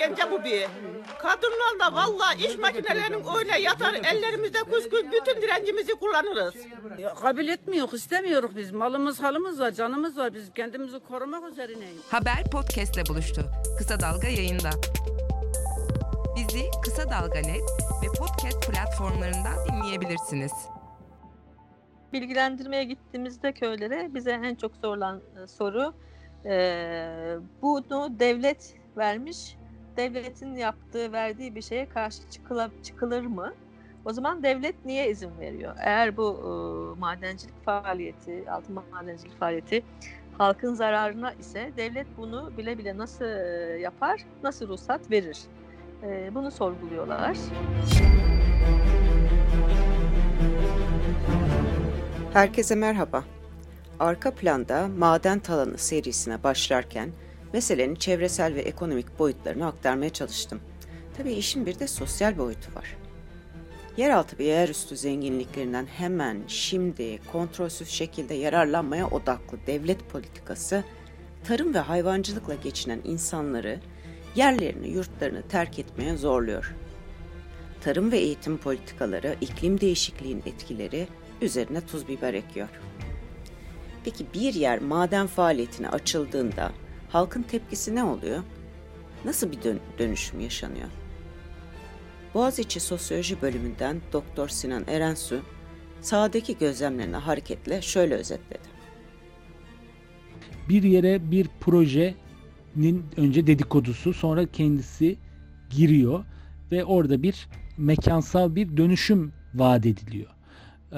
İşkence bu bir. Kadınlar da vallahi iş makinelerinin öyle yatar ellerimizde kuskus bütün direncimizi kullanırız. Ya, kabul etmiyor, istemiyoruz biz. Malımız, halımız var, canımız var. Biz kendimizi korumak üzerineyiz. Haber podcastle buluştu. Kısa Dalga yayında. Bizi Kısa Dalga Net ve podcast platformlarından dinleyebilirsiniz. bilgilendirmeye gittiğimizde köylere bize en çok sorulan e, soru e, bunu devlet vermiş devletin yaptığı verdiği bir şeye karşı çıkıla, çıkılır mı? O zaman devlet niye izin veriyor? Eğer bu e, madencilik faaliyeti, altın madencilik faaliyeti halkın zararına ise devlet bunu bile bile nasıl e, yapar, nasıl ruhsat verir? E, bunu sorguluyorlar. Herkese merhaba. Arka planda Maden Talanı serisine başlarken meselenin çevresel ve ekonomik boyutlarını aktarmaya çalıştım. Tabii işin bir de sosyal boyutu var. Yeraltı ve yerüstü zenginliklerinden hemen şimdi kontrolsüz şekilde yararlanmaya odaklı devlet politikası, tarım ve hayvancılıkla geçinen insanları yerlerini, yurtlarını terk etmeye zorluyor. Tarım ve eğitim politikaları, iklim değişikliğinin etkileri üzerine tuz biber ekiyor. Peki bir yer maden faaliyetine açıldığında halkın tepkisi ne oluyor? Nasıl bir dön- dönüşüm yaşanıyor? Boğaziçi Sosyoloji bölümünden Doktor Sinan Erensu, sahadaki gözlemlerine hareketle şöyle özetledi. bir yere bir projenin önce dedikodusu sonra kendisi giriyor ve orada bir mekansal bir dönüşüm vaat ediliyor. Ee,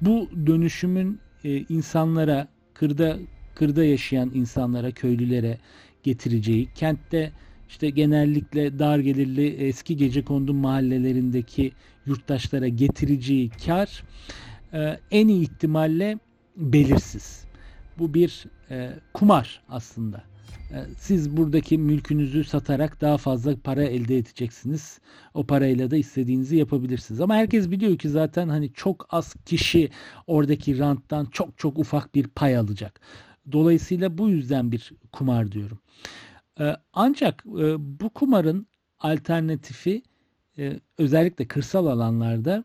Bu dönüşümün e, insanlara kırda kırda yaşayan insanlara, köylülere getireceği, kentte işte genellikle dar gelirli eski gecekondu mahallelerindeki yurttaşlara getireceği kar e, en iyi ihtimalle belirsiz. Bu bir e, kumar aslında. E, siz buradaki mülkünüzü satarak daha fazla para elde edeceksiniz. O parayla da istediğinizi yapabilirsiniz. Ama herkes biliyor ki zaten hani çok az kişi oradaki ranttan çok çok ufak bir pay alacak. Dolayısıyla bu yüzden bir kumar diyorum. E, ancak e, bu kumarın alternatifi e, özellikle kırsal alanlarda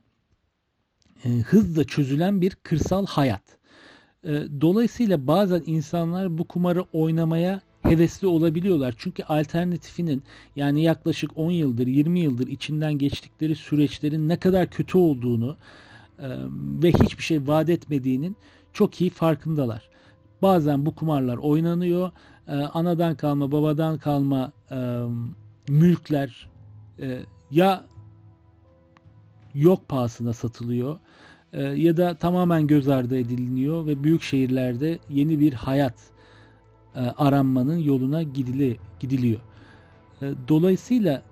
e, hızla çözülen bir kırsal hayat. E, Dolayısıyla bazen insanlar bu kumarı oynamaya hevesli olabiliyorlar. Çünkü alternatifinin yani yaklaşık 10 yıldır 20 yıldır içinden geçtikleri süreçlerin ne kadar kötü olduğunu ve hiçbir şey vaat etmediğinin çok iyi farkındalar. Bazen bu kumarlar oynanıyor. E, Anadan kalma, babadan kalma e, mülkler e, ya yok pahasına satılıyor e, ya da tamamen göz ardı ediliniyor ve büyük şehirlerde yeni bir hayat e, aranmanın yoluna gidili, gidiliyor. E, dolayısıyla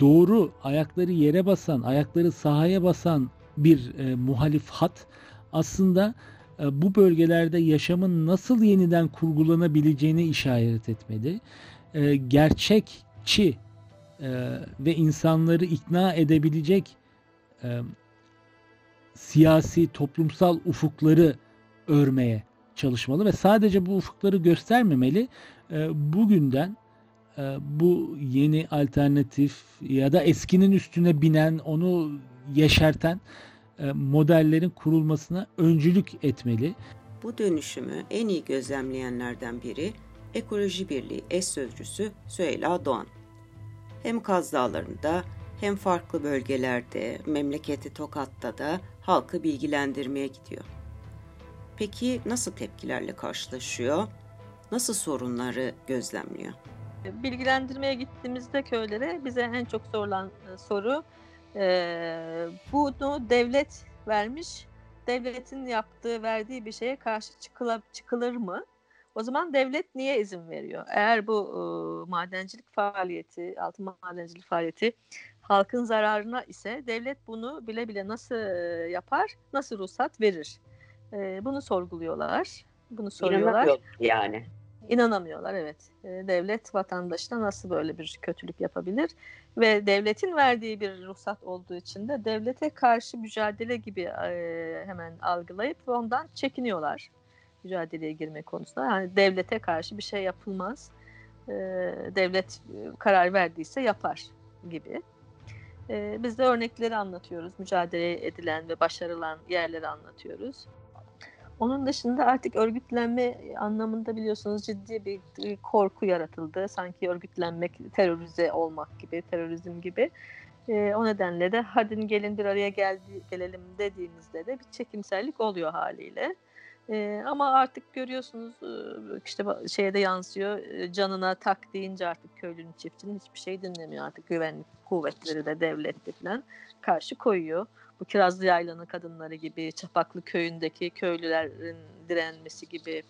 doğru ayakları yere basan, ayakları sahaya basan bir e, muhalif hat aslında e, bu bölgelerde yaşamın nasıl yeniden kurgulanabileceğini işaret etmeli. E, gerçekçi e, ve insanları ikna edebilecek e, siyasi, toplumsal ufukları örmeye çalışmalı ve sadece bu ufukları göstermemeli. E, bugünden e, bu yeni alternatif ya da eskinin üstüne binen, onu yeşerten e, modellerin kurulmasına öncülük etmeli. Bu dönüşümü en iyi gözlemleyenlerden biri Ekoloji Birliği eş sözcüsü Süheyla Doğan. Hem Kaz Dağları'nda hem farklı bölgelerde, memleketi Tokat'ta da halkı bilgilendirmeye gidiyor. Peki nasıl tepkilerle karşılaşıyor? Nasıl sorunları gözlemliyor? bilgilendirmeye gittiğimizde köylere bize en çok sorulan e, soru e, bunu devlet vermiş devletin yaptığı, verdiği bir şeye karşı çıkıla, çıkılır mı? O zaman devlet niye izin veriyor? Eğer bu e, madencilik faaliyeti, altın madencilik faaliyeti halkın zararına ise devlet bunu bile bile nasıl yapar, nasıl ruhsat verir? E, bunu sorguluyorlar, bunu soruyorlar. İnanamıyor yani. İnanamıyorlar evet. E, devlet vatandaşına nasıl böyle bir kötülük yapabilir? Ve devletin verdiği bir ruhsat olduğu için de devlete karşı mücadele gibi e, hemen algılayıp ondan çekiniyorlar mücadeleye girme konusunda. Yani devlete karşı bir şey yapılmaz. E, devlet e, karar verdiyse yapar gibi. E, biz de örnekleri anlatıyoruz. Mücadele edilen ve başarılan yerleri anlatıyoruz. Onun dışında artık örgütlenme anlamında biliyorsunuz ciddi bir korku yaratıldı. Sanki örgütlenmek, terörize olmak gibi, terörizm gibi. E, o nedenle de hadi gelin bir araya geldi, gelelim dediğimizde de bir çekimsellik oluyor haliyle. E, ama artık görüyorsunuz işte şeye de yansıyor canına tak deyince artık köylünün çiftçinin hiçbir şey dinlemiyor artık güvenlik kuvvetleri de devlet de falan karşı koyuyor. Bu Kirazlı Yaylan'ın kadınları gibi, Çapaklı köyündeki köylülerin direnmesi gibi,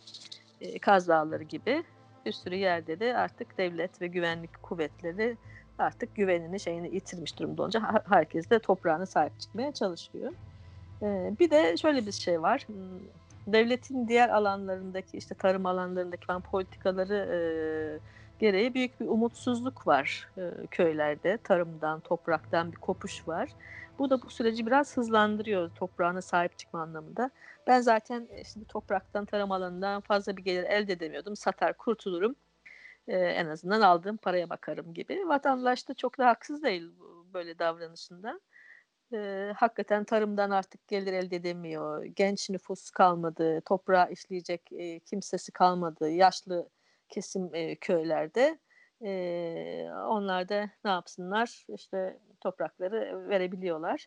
e, Kaz Dağları gibi bir sürü yerde de artık devlet ve güvenlik kuvvetleri artık güvenini şeyini yitirmiş durumda olunca herkes de toprağına sahip çıkmaya çalışıyor. E, bir de şöyle bir şey var. Hmm, devletin diğer alanlarındaki işte tarım alanlarındaki falan politikaları e, gereği büyük bir umutsuzluk var e, köylerde. Tarımdan, topraktan bir kopuş var. Bu da bu süreci biraz hızlandırıyor toprağına sahip çıkma anlamında. Ben zaten işte bu topraktan, tarım alanından fazla bir gelir elde edemiyordum. Satar, kurtulurum. Ee, en azından aldığım paraya bakarım gibi. Vatandaş da çok da haksız değil böyle davranışında. Ee, hakikaten tarımdan artık gelir elde edemiyor. Genç nüfus kalmadı. Toprağı işleyecek e, kimsesi kalmadı. Yaşlı kesim e, köylerde. E, onlar da ne yapsınlar? İşte toprakları verebiliyorlar.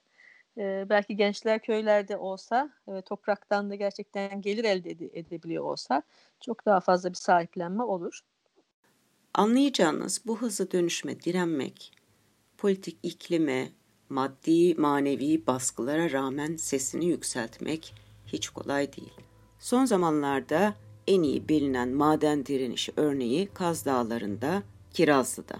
E, belki gençler köylerde olsa, e, topraktan da gerçekten gelir elde ede- edebiliyor olsa çok daha fazla bir sahiplenme olur. Anlayacağınız bu hızlı dönüşme direnmek, politik iklime, maddi manevi baskılara rağmen sesini yükseltmek hiç kolay değil. Son zamanlarda en iyi bilinen maden direnişi örneği Kaz Dağları'nda Kirazlı'da.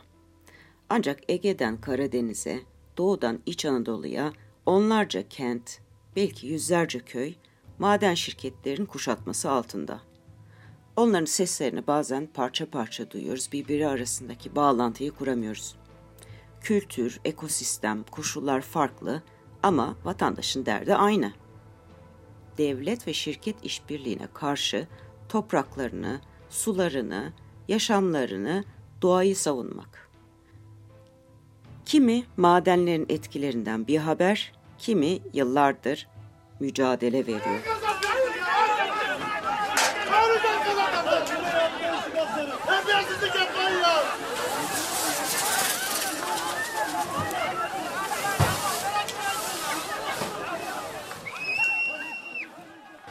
Ancak Ege'den Karadeniz'e, doğudan İç Anadolu'ya onlarca kent, belki yüzlerce köy maden şirketlerinin kuşatması altında. Onların seslerini bazen parça parça duyuyoruz, birbiri arasındaki bağlantıyı kuramıyoruz. Kültür, ekosistem, koşullar farklı ama vatandaşın derdi aynı. Devlet ve şirket işbirliğine karşı topraklarını, sularını, yaşamlarını, doğayı savunmak. Kimi madenlerin etkilerinden bir haber, kimi yıllardır mücadele veriyor.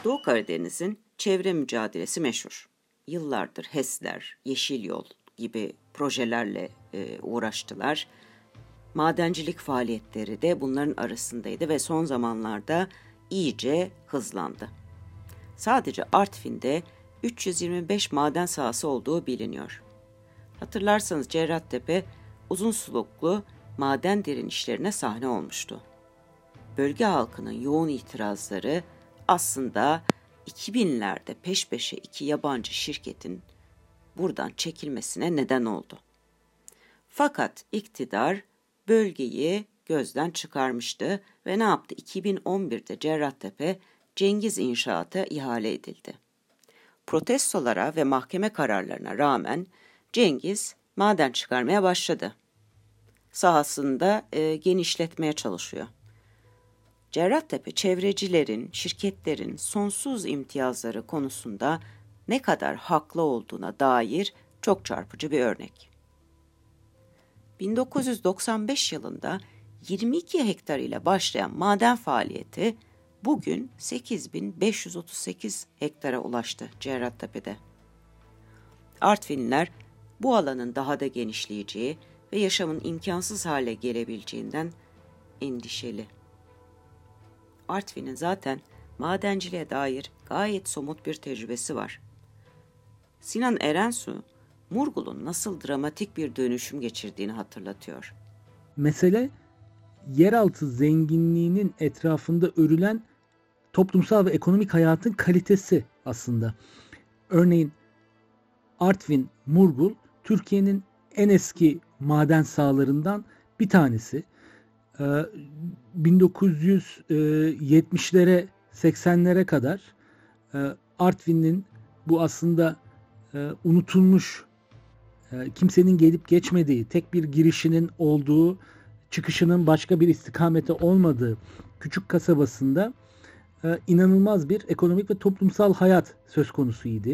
Doğu Karadeniz'in çevre mücadelesi meşhur. Yıllardır HES'ler, Yeşil Yol gibi projelerle e, uğraştılar. Madencilik faaliyetleri de bunların arasındaydı ve son zamanlarda iyice hızlandı. Sadece Artvin'de 325 maden sahası olduğu biliniyor. Hatırlarsanız Cerrahtepe uzun suluklu maden direnişlerine sahne olmuştu. Bölge halkının yoğun itirazları aslında 2000'lerde peş peşe iki yabancı şirketin buradan çekilmesine neden oldu. Fakat iktidar bölgeyi gözden çıkarmıştı ve ne yaptı? 2011'de Cerrahtepe Cengiz İnşaat'a ihale edildi. Protestolara ve mahkeme kararlarına rağmen Cengiz maden çıkarmaya başladı. Sahasında e, genişletmeye çalışıyor. Cerrahtepe çevrecilerin, şirketlerin sonsuz imtiyazları konusunda ne kadar haklı olduğuna dair çok çarpıcı bir örnek. 1995 yılında 22 hektar ile başlayan maden faaliyeti bugün 8538 hektara ulaştı Cerrahtepe'de. Artvinliler bu alanın daha da genişleyeceği ve yaşamın imkansız hale gelebileceğinden endişeli. Artvin'in zaten madenciliğe dair gayet somut bir tecrübesi var. Sinan Erensu, Murgul'un nasıl dramatik bir dönüşüm geçirdiğini hatırlatıyor. Mesele yeraltı zenginliğinin etrafında örülen toplumsal ve ekonomik hayatın kalitesi aslında. Örneğin Artvin Murgul Türkiye'nin en eski maden sahalarından bir tanesi. 1970'lere 80'lere kadar e, Artvin'in bu aslında e, unutulmuş e, kimsenin gelip geçmediği tek bir girişinin olduğu çıkışının başka bir istikamete olmadığı küçük kasabasında inanılmaz bir ekonomik ve toplumsal hayat söz konusuydu.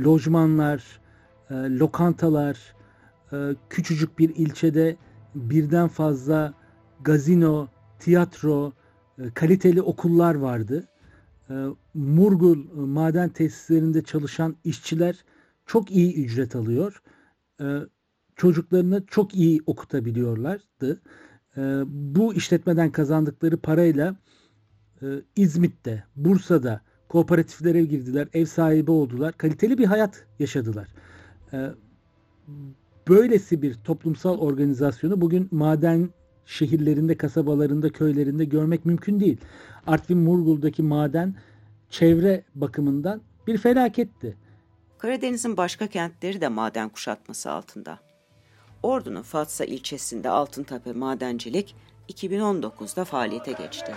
Lojmanlar, lokantalar, küçücük bir ilçede birden fazla gazino, tiyatro, e, kaliteli okullar vardı. E, Murgul e, maden tesislerinde çalışan işçiler çok iyi ücret alıyor. Çocuklarını çok iyi okutabiliyorlardı. Bu işletmeden kazandıkları parayla İzmit'te, Bursa'da kooperatiflere girdiler, ev sahibi oldular, kaliteli bir hayat yaşadılar. Böylesi bir toplumsal organizasyonu bugün maden şehirlerinde, kasabalarında, köylerinde görmek mümkün değil. Artvin Murgul'daki maden çevre bakımından bir felaketti. Karadeniz'in başka kentleri de maden kuşatması altında. Ordu'nun Fatsa ilçesinde Altıntepe Madencilik 2019'da faaliyete geçti.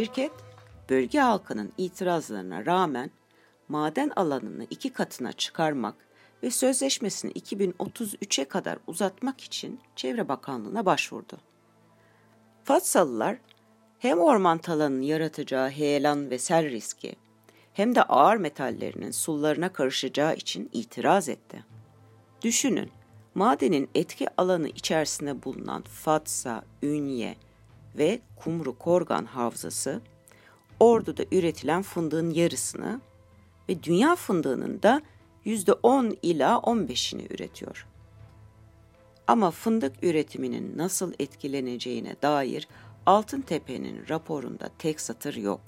Şirket, bölge halkının itirazlarına rağmen maden alanını iki katına çıkarmak ve sözleşmesini 2033'e kadar uzatmak için Çevre Bakanlığı'na başvurdu. Fatsalılar hem orman talanının yaratacağı heyelan ve sel riski hem de ağır metallerinin sullarına karışacağı için itiraz etti. Düşünün, madenin etki alanı içerisinde bulunan Fatsa, Ünye, ve Kumru Korgan Havzası Ordu'da üretilen fındığın yarısını ve dünya fındığının da %10 ila 15'ini üretiyor. Ama fındık üretiminin nasıl etkileneceğine dair Altıntepe'nin raporunda tek satır yok.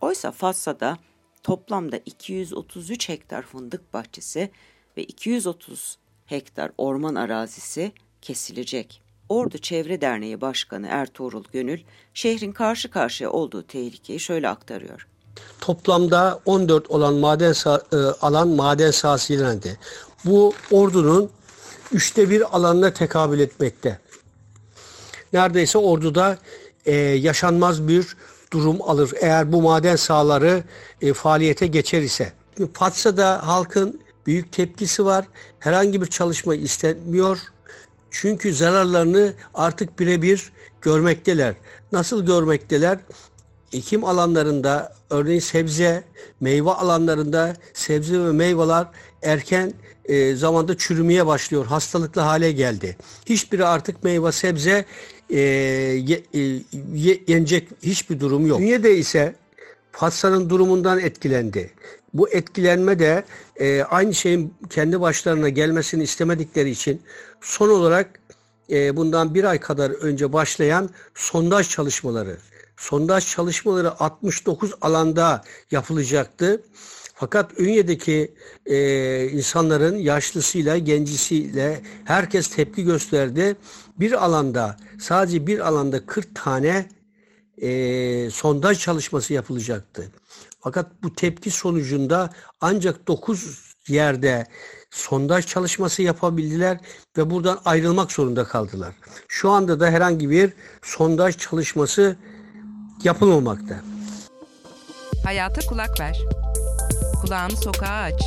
Oysa Fatsa'da toplamda 233 hektar fındık bahçesi ve 230 hektar orman arazisi kesilecek. Ordu Çevre Derneği Başkanı Ertuğrul Gönül, şehrin karşı karşıya olduğu tehlikeyi şöyle aktarıyor. Toplamda 14 olan maden e, alan maden sahası ilendi. Bu ordunun üçte bir alanına tekabül etmekte. Neredeyse orduda e, yaşanmaz bir durum alır. Eğer bu maden sahaları e, faaliyete geçer ise. Fatsa'da halkın büyük tepkisi var. Herhangi bir çalışma istenmiyor. Çünkü zararlarını artık birebir görmekteler. Nasıl görmekteler? Ekim alanlarında örneğin sebze, meyve alanlarında sebze ve meyveler erken e, zamanda çürümeye başlıyor. Hastalıklı hale geldi. Hiçbiri artık meyve, sebze e, ye, e, ye, yenecek hiçbir durum yok. Dünyada ise Fatsa'nın durumundan etkilendi. Bu etkilenme de e, aynı şeyin kendi başlarına gelmesini istemedikleri için son olarak e, bundan bir ay kadar önce başlayan sondaj çalışmaları. Sondaj çalışmaları 69 alanda yapılacaktı. Fakat Ünye'deki e, insanların yaşlısıyla, gencisiyle herkes tepki gösterdi. Bir alanda, sadece bir alanda 40 tane e, sondaj çalışması yapılacaktı. Fakat bu tepki sonucunda ancak 9 yerde sondaj çalışması yapabildiler ve buradan ayrılmak zorunda kaldılar. Şu anda da herhangi bir sondaj çalışması yapılmamakta. Hayata kulak ver. Kulağını sokağa aç.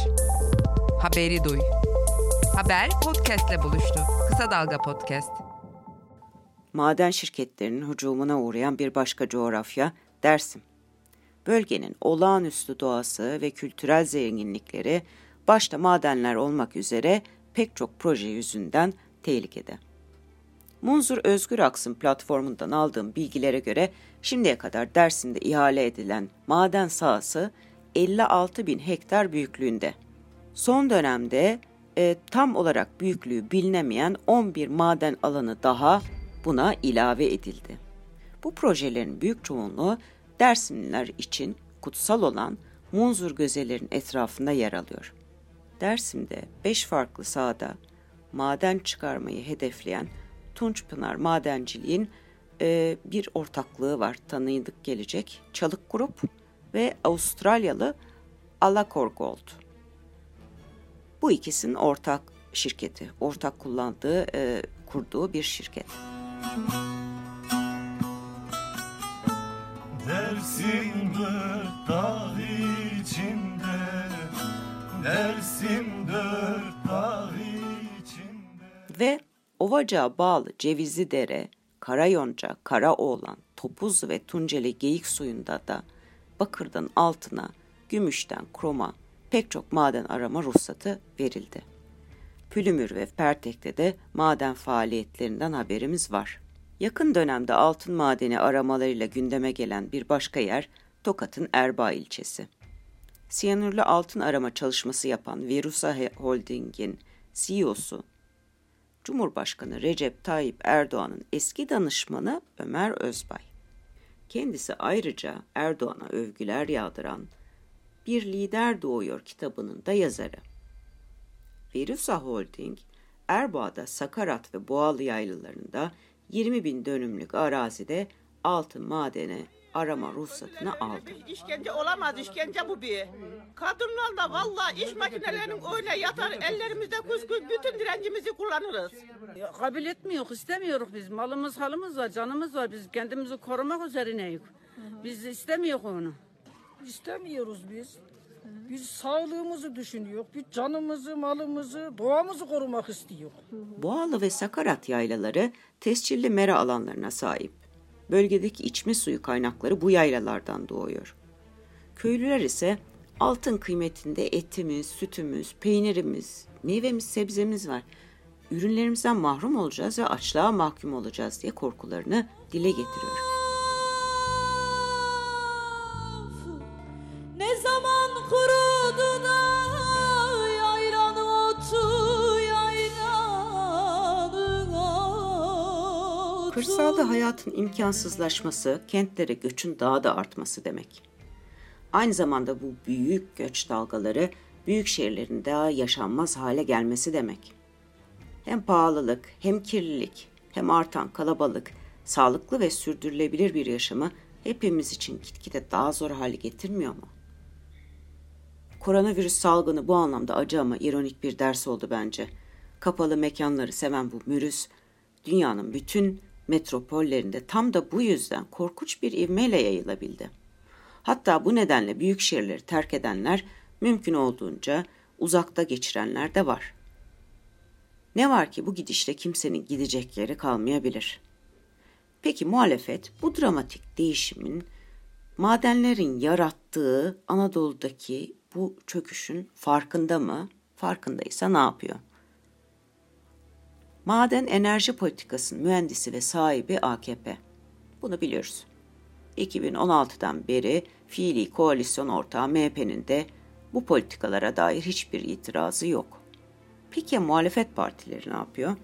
Haberi duy. Haber podcastle buluştu. Kısa Dalga Podcast. Maden şirketlerinin hücumuna uğrayan bir başka coğrafya Dersim. Bölgenin olağanüstü doğası ve kültürel zenginlikleri başta madenler olmak üzere pek çok proje yüzünden tehlikede. Munzur Özgür Aksın platformundan aldığım bilgilere göre şimdiye kadar Dersim'de ihale edilen maden sahası 56 bin hektar büyüklüğünde. Son dönemde e, tam olarak büyüklüğü bilinemeyen 11 maden alanı daha buna ilave edildi. Bu projelerin büyük çoğunluğu Dersimliler için kutsal olan Munzur gözelerin etrafında yer alıyor. Dersim'de 5 farklı sahada maden çıkarmayı hedefleyen Tunçpınar Madenciliğin e, bir ortaklığı var tanıdık gelecek. Çalık Grup ve Avustralyalı Alacor Gold. Bu ikisinin ortak şirketi, ortak kullandığı, e, kurduğu bir şirket. Dersim dört dağ içinde Dersim dört dağ içinde Ve Ovacağa bağlı Cevizli Dere, Karayonca, Karaoğlan, Topuz ve Tunceli Geyik suyunda da bakırdan altına, gümüşten kroma pek çok maden arama ruhsatı verildi. Pülümür ve Pertek'te de maden faaliyetlerinden haberimiz var. Yakın dönemde altın madeni aramalarıyla gündeme gelen bir başka yer Tokat'ın Erbaa ilçesi. Siyanürlü altın arama çalışması yapan Verusa Holding'in CEO'su Cumhurbaşkanı Recep Tayyip Erdoğan'ın eski danışmanı Ömer Özbay. Kendisi ayrıca Erdoğan'a övgüler yağdıran Bir Lider Doğuyor kitabının da yazarı. Verusa Holding, Erbaa'da Sakarat ve Boğalı yaylalarında 20 bin dönümlük arazide altın madeni arama ruhsatını aldı. İşkence olamaz işkence bu bir. Kadınlar da vallahi iş makinelerinin öyle yatar ellerimizde kuskus bütün direncimizi kullanırız. Ya, kabul etmiyor, istemiyoruz biz. Malımız, halımız var, canımız var. Biz kendimizi korumak üzerineyiz. Biz istemiyoruz onu. İstemiyoruz biz. Biz sağlığımızı düşünüyor, biz canımızı, malımızı, doğamızı korumak istiyor. Boğalı ve Sakarat yaylaları tescilli mera alanlarına sahip. Bölgedeki içme suyu kaynakları bu yaylalardan doğuyor. Köylüler ise altın kıymetinde etimiz, sütümüz, peynirimiz, meyvemiz, sebzemiz var. Ürünlerimizden mahrum olacağız ve açlığa mahkum olacağız diye korkularını dile getiriyor. Kırsalda hayatın imkansızlaşması, kentlere göçün daha da artması demek. Aynı zamanda bu büyük göç dalgaları büyük şehirlerin daha yaşanmaz hale gelmesi demek. Hem pahalılık, hem kirlilik, hem artan kalabalık, sağlıklı ve sürdürülebilir bir yaşamı hepimiz için gitgide daha zor hale getirmiyor mu? Koronavirüs salgını bu anlamda acı ama ironik bir ders oldu bence. Kapalı mekanları seven bu mürüz, dünyanın bütün metropollerinde tam da bu yüzden korkunç bir ivmeyle yayılabildi. Hatta bu nedenle büyük şehirleri terk edenler mümkün olduğunca uzakta geçirenler de var. Ne var ki bu gidişle kimsenin gidecek yeri kalmayabilir. Peki muhalefet bu dramatik değişimin madenlerin yarattığı Anadolu'daki bu çöküşün farkında mı? Farkındaysa ne yapıyor? Maden Enerji Politikası'nın mühendisi ve sahibi AKP. Bunu biliyoruz. 2016'dan beri fiili koalisyon ortağı MHP'nin de bu politikalara dair hiçbir itirazı yok. Peki muhalefet partileri ne yapıyor?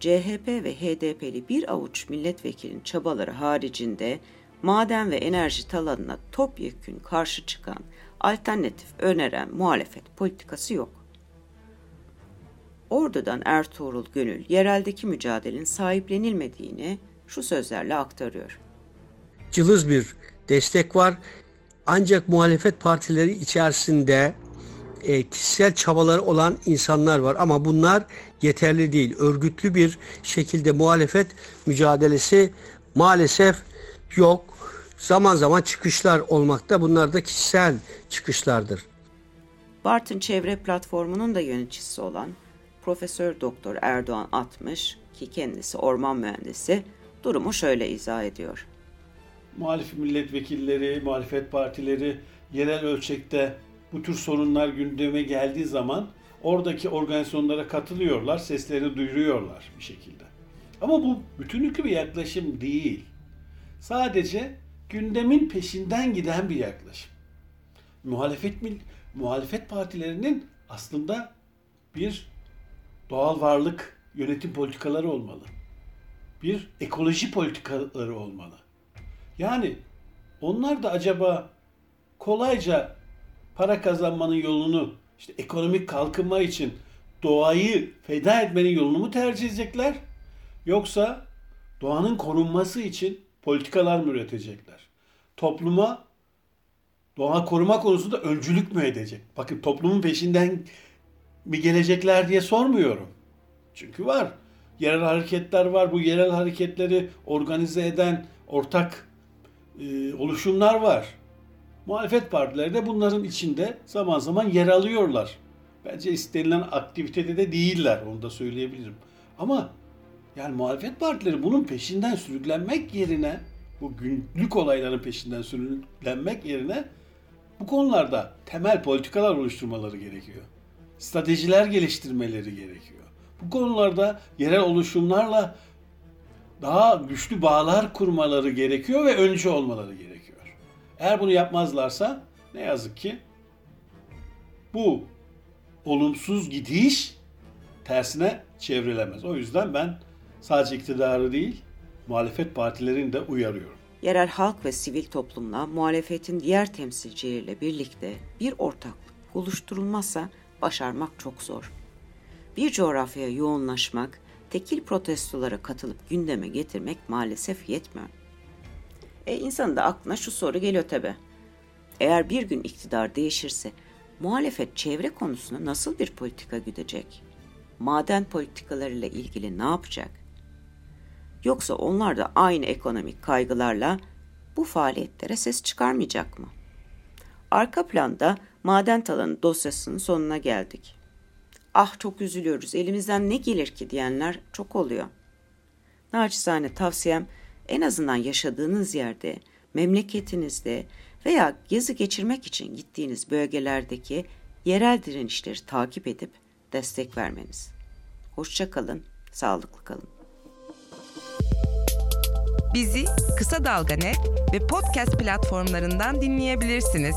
CHP ve HDP'li bir avuç milletvekilinin çabaları haricinde maden ve enerji talanına topyekün karşı çıkan, alternatif öneren muhalefet politikası yok. Ordu'dan Ertuğrul Gönül yereldeki mücadelenin sahiplenilmediğini şu sözlerle aktarıyor. Cılız bir destek var. Ancak muhalefet partileri içerisinde e, kişisel çabaları olan insanlar var ama bunlar yeterli değil. Örgütlü bir şekilde muhalefet mücadelesi maalesef yok. Zaman zaman çıkışlar olmakta. Bunlar da kişisel çıkışlardır. Bartın Çevre Platformu'nun da yöneticisi olan Profesör Doktor Erdoğan Atmış ki kendisi orman mühendisi durumu şöyle izah ediyor. Muhalif milletvekilleri, muhalefet partileri yerel ölçekte bu tür sorunlar gündeme geldiği zaman oradaki organizasyonlara katılıyorlar, seslerini duyuruyorlar bir şekilde. Ama bu bütünlüklü bir yaklaşım değil. Sadece gündemin peşinden giden bir yaklaşım. Muhalefet muhalefet partilerinin aslında bir doğal varlık yönetim politikaları olmalı. Bir ekoloji politikaları olmalı. Yani onlar da acaba kolayca para kazanmanın yolunu işte ekonomik kalkınma için doğayı feda etmenin yolunu mu tercih edecekler? Yoksa doğanın korunması için politikalar mı üretecekler? Topluma doğa koruma konusunda öncülük mü edecek? Bakın toplumun peşinden mi gelecekler diye sormuyorum. Çünkü var. Yerel hareketler var. Bu yerel hareketleri organize eden ortak e, oluşumlar var. Muhalefet partileri de bunların içinde zaman zaman yer alıyorlar. Bence istenilen aktivitede de değiller. Onu da söyleyebilirim. Ama yani muhalefet partileri bunun peşinden sürüklenmek yerine bu günlük olayların peşinden sürüklenmek yerine bu konularda temel politikalar oluşturmaları gerekiyor. Stratejiler geliştirmeleri gerekiyor. Bu konularda yerel oluşumlarla daha güçlü bağlar kurmaları gerekiyor ve öncü olmaları gerekiyor. Eğer bunu yapmazlarsa ne yazık ki bu olumsuz gidiş tersine çevrilemez. O yüzden ben sadece iktidarı değil, muhalefet partilerini de uyarıyorum. Yerel halk ve sivil toplumla muhalefetin diğer temsilcileriyle birlikte bir ortaklık oluşturulmazsa başarmak çok zor. Bir coğrafyaya yoğunlaşmak, tekil protestolara katılıp gündeme getirmek maalesef yetmiyor. E insanın da aklına şu soru geliyor tabi. Eğer bir gün iktidar değişirse muhalefet çevre konusunda nasıl bir politika güdecek? Maden politikalarıyla ilgili ne yapacak? Yoksa onlar da aynı ekonomik kaygılarla bu faaliyetlere ses çıkarmayacak mı? Arka planda maden talanı dosyasının sonuna geldik. Ah çok üzülüyoruz elimizden ne gelir ki diyenler çok oluyor. Naçizane tavsiyem en azından yaşadığınız yerde, memleketinizde veya gezi geçirmek için gittiğiniz bölgelerdeki yerel direnişleri takip edip destek vermeniz. Hoşça kalın, sağlıklı kalın. Bizi Kısa Dalga Net ve podcast platformlarından dinleyebilirsiniz.